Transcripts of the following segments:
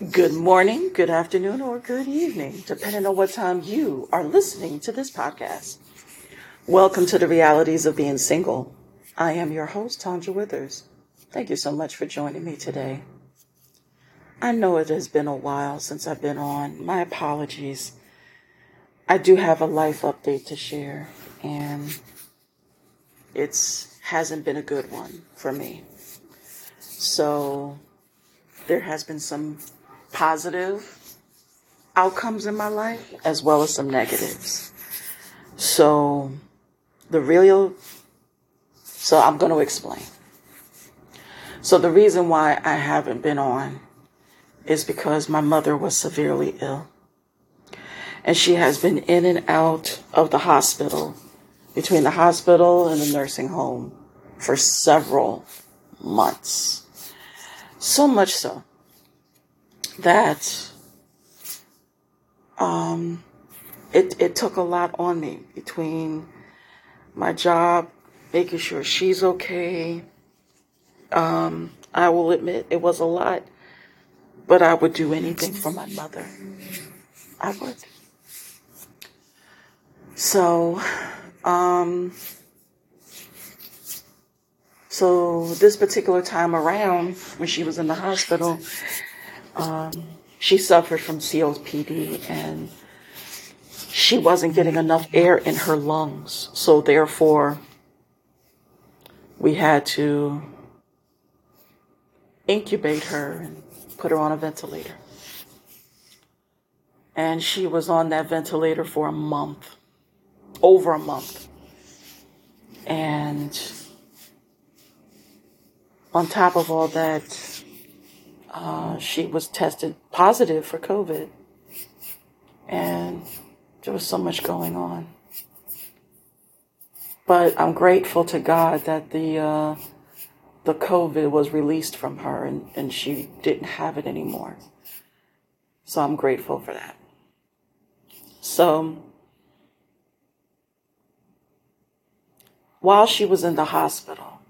Good morning, good afternoon, or good evening, depending on what time you are listening to this podcast. Welcome to the realities of being single. I am your host, Tanja Withers. Thank you so much for joining me today. I know it has been a while since I've been on. My apologies. I do have a life update to share, and it's hasn't been a good one for me. So there has been some positive outcomes in my life as well as some negatives. So the real, so I'm going to explain. So the reason why I haven't been on is because my mother was severely ill. And she has been in and out of the hospital, between the hospital and the nursing home for several months. So much so that um, it, it took a lot on me between my job, making sure she's okay. Um, I will admit it was a lot, but I would do anything for my mother. I would. So, um, so this particular time around, when she was in the hospital, um, she suffered from COPD and she wasn't getting enough air in her lungs. So therefore, we had to incubate her and put her on a ventilator. And she was on that ventilator for a month, over a month. And on top of all that, uh, she was tested positive for COVID. And there was so much going on. But I'm grateful to God that the uh, the COVID was released from her and, and she didn't have it anymore. So I'm grateful for that. So while she was in the hospital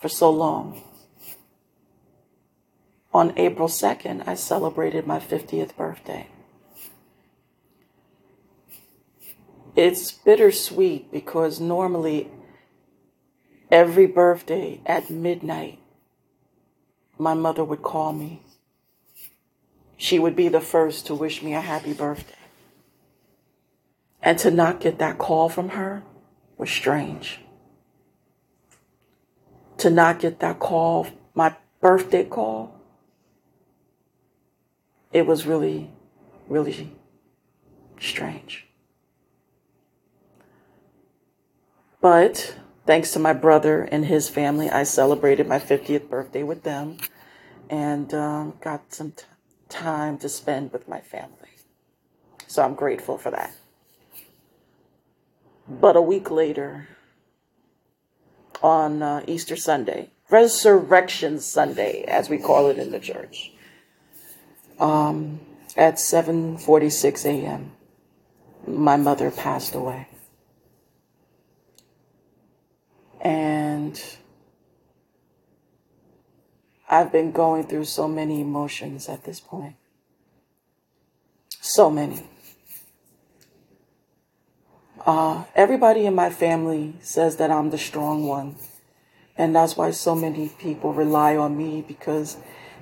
for so long, on April 2nd, I celebrated my 50th birthday. It's bittersweet because normally every birthday at midnight, my mother would call me. She would be the first to wish me a happy birthday. And to not get that call from her was strange. To not get that call, my birthday call, it was really, really strange. But thanks to my brother and his family, I celebrated my 50th birthday with them and um, got some t- time to spend with my family. So I'm grateful for that. But a week later, on uh, Easter Sunday, Resurrection Sunday, as we call it in the church, um, at 7:46 a.m., my mother passed away, and I've been going through so many emotions at this point. So many. Uh, everybody in my family says that I'm the strong one. And that's why so many people rely on me because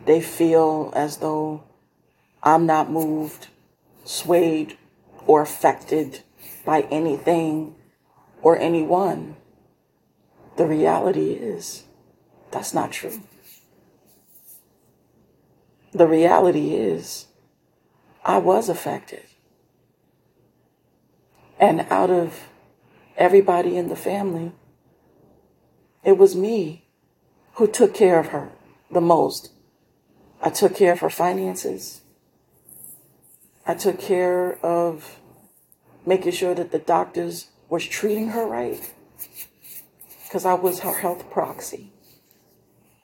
they feel as though I'm not moved, swayed, or affected by anything or anyone. The reality is that's not true. The reality is I was affected. And out of everybody in the family, it was me who took care of her the most. I took care of her finances. I took care of making sure that the doctors was treating her right because I was her health proxy.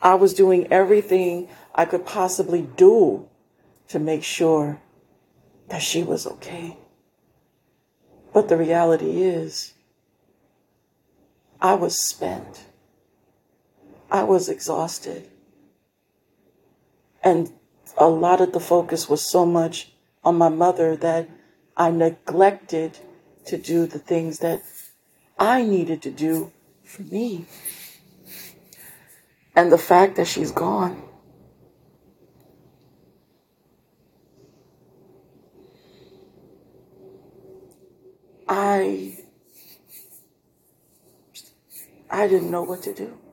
I was doing everything I could possibly do to make sure that she was okay. But the reality is, I was spent. I was exhausted. And a lot of the focus was so much on my mother that I neglected to do the things that I needed to do for me. And the fact that she's gone. I I didn't know what to do.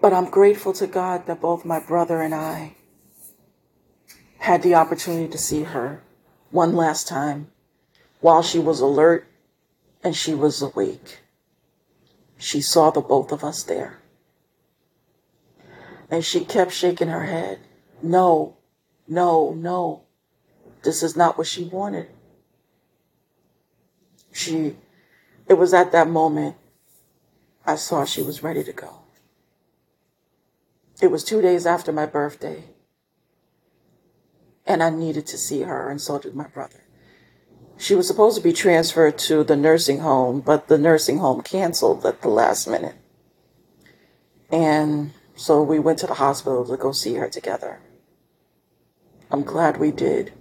But I'm grateful to God that both my brother and I had the opportunity to see her one last time while she was alert and she was awake. She saw the both of us there. And she kept shaking her head. No, no, no. This is not what she wanted. She, it was at that moment I saw she was ready to go. It was two days after my birthday. And I needed to see her, and so did my brother. She was supposed to be transferred to the nursing home, but the nursing home canceled at the last minute. And so we went to the hospital to go see her together. I'm glad we did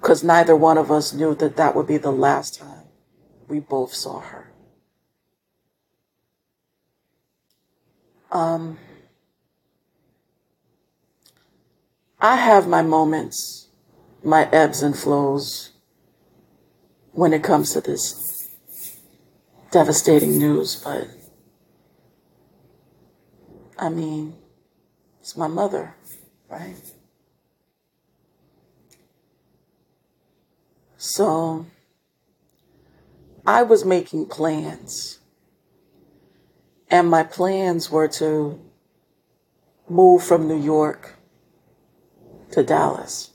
because neither one of us knew that that would be the last time we both saw her. Um, I have my moments, my ebbs and flows when it comes to this devastating news, but I mean, it's my mother, right? So I was making plans. And my plans were to move from New York to Dallas.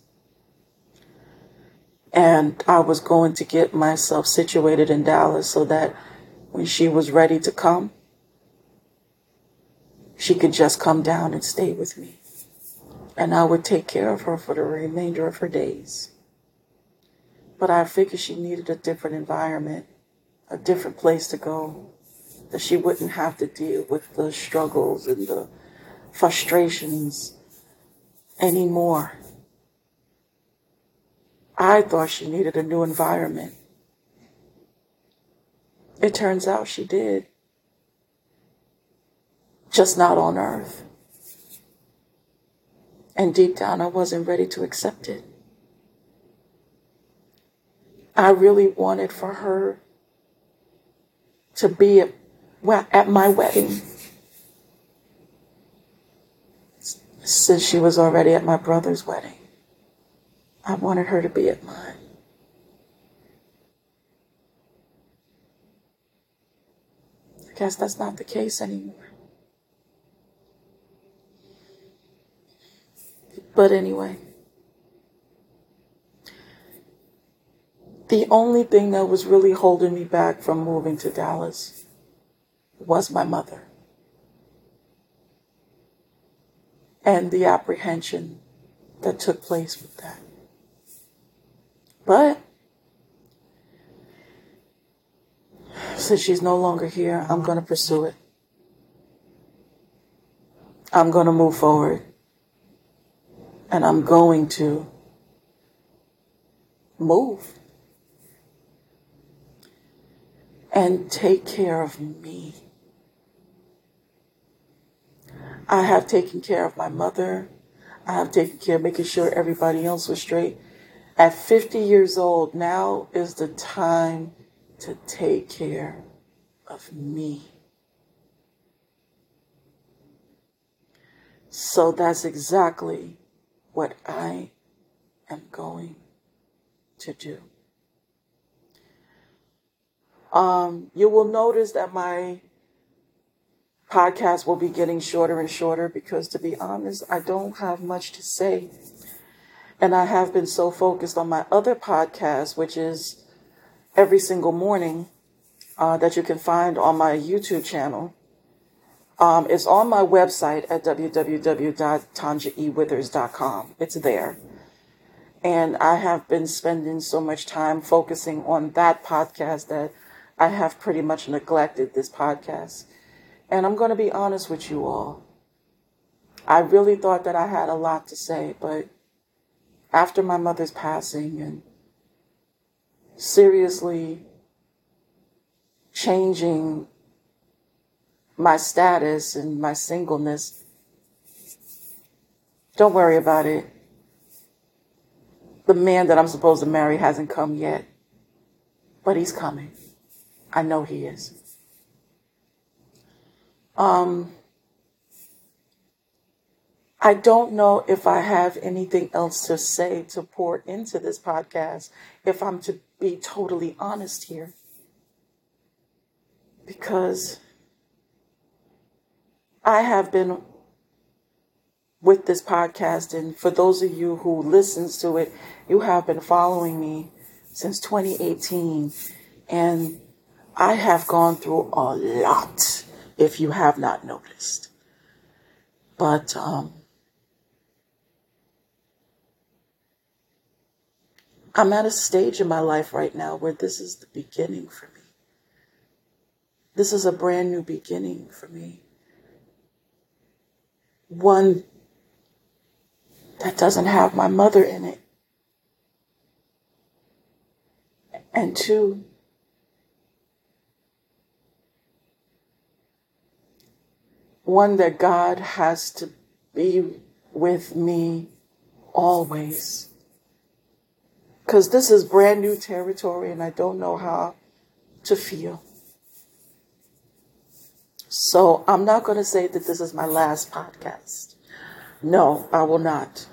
And I was going to get myself situated in Dallas so that when she was ready to come, she could just come down and stay with me. And I would take care of her for the remainder of her days. But I figured she needed a different environment, a different place to go, she wouldn't have to deal with the struggles and the frustrations anymore. I thought she needed a new environment. It turns out she did. Just not on earth. And deep down, I wasn't ready to accept it. I really wanted for her to be at, at my wedding. Since she was already at my brother's wedding, I wanted her to be at mine. I guess that's not the case anymore. But anyway. the only thing that was really holding me back from moving to Dallas was my mother. And the apprehension that took place with that. But since she's no longer here, I'm going to pursue it. I'm going to move forward. And I'm going to move. and take care of me. I have taken care of my mother. I have taken care of making sure everybody else was straight. At 50 years old, now is the time to take care of me. So that's exactly what I am going to do. Um, you will notice that my podcast will be getting shorter and shorter because, to be honest, I don't have much to say. And I have been so focused on my other podcast, which is every single morning, uh, that you can find on my YouTube channel. Um, it's on my website at www.tanjaewithers.com. It's there. And I have been spending so much time focusing on that podcast that I have pretty much neglected this podcast. And I'm going to be honest with you all. I really thought that I had a lot to say, but after my mother's passing and seriously changing my status and my singleness, don't worry about it. The man that I'm supposed to marry hasn't come yet, but he's coming. I know he is. Um, I don't know if I have anything else to say to pour into this podcast, if I'm to be totally honest here. Because I have been with this podcast, and for those of you who listens to it, you have been following me since 2018, and I have gone through a lot if you have not noticed. But um, I'm at a stage in my life right now where this is the beginning for me. This is a brand new beginning for me. One that doesn't have my mother in it. And two, one that God has to be with me always. Because this is brand new territory and I don't know how to feel. So I'm not going to say that this is my last podcast. No, I will not.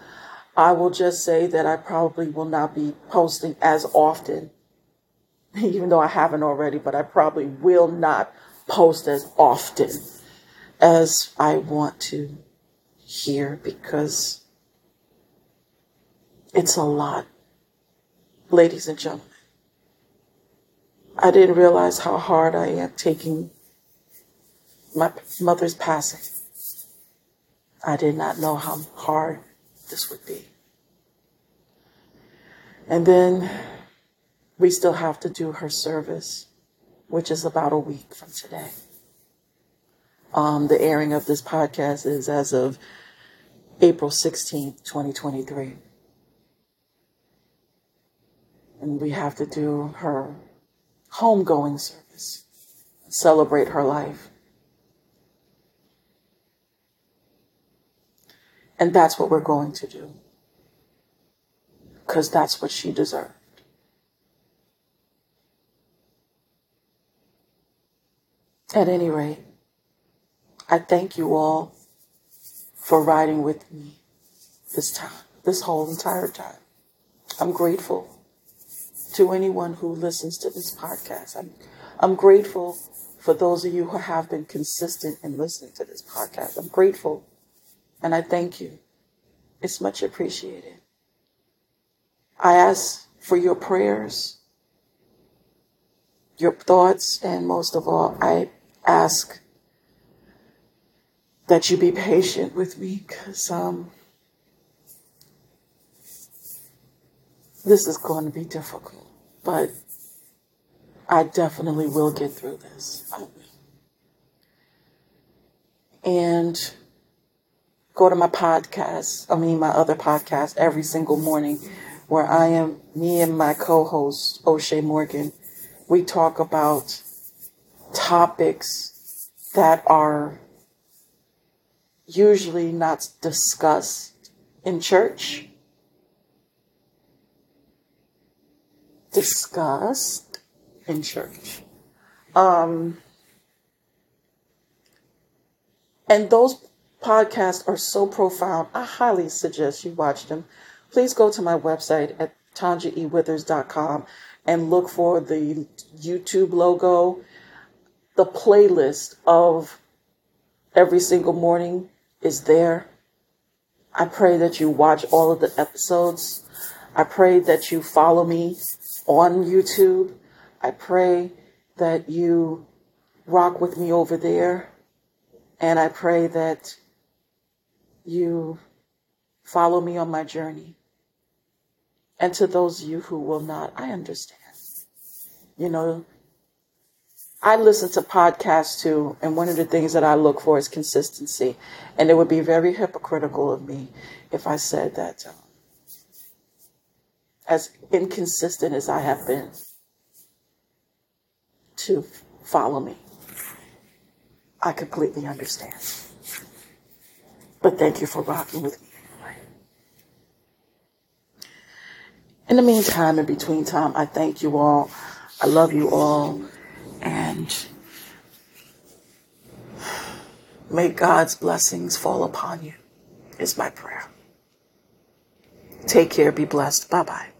I will just say that I probably will not be posting as often, even though I haven't already, but I probably will not post as often as I want to hear because it's a lot. Ladies and gentlemen, I didn't realize how hard I am taking my mother's passing. I did not know how hard this would be. And then we still have to do her service, which is about a week from today. Um, the airing of this podcast is as of April 16th, 2023. And we have to do her homegoing service, celebrate her life. And that's what we're going to do. Because that's what she deserved. At any rate, I thank you all for riding with me this time, this whole entire time. I'm grateful to anyone who listens to this podcast. I'm, I'm grateful for those of you who have been consistent in listening to this podcast. I'm grateful and I thank you. It's much appreciated. I ask for your prayers, your thoughts, and most of all, I ask that you be patient with me because um, this is going to be difficult, but I definitely will get through this. I will. And go to my podcast, I mean, my other podcast every single morning where I am, me and my co host, O'Shea Morgan, we talk about topics that are usually not discussed in church. Discussed in church. Um, and those podcasts are so profound. I highly suggest you watch them. Please go to my website at tanjaewithers.com and look for the YouTube logo, the playlist of every single morning is there. I pray that you watch all of the episodes. I pray that you follow me on YouTube. I pray that you rock with me over there. And I pray that you follow me on my journey. And to those of you who will not, I understand. You know, I listen to podcasts too, and one of the things that I look for is consistency. And it would be very hypocritical of me if I said that, um, as inconsistent as I have been, to follow me. I completely understand. But thank you for rocking with me. In the meantime, in between time, I thank you all. I love you all. May God's blessings fall upon you, is my prayer. Take care. Be blessed. Bye bye.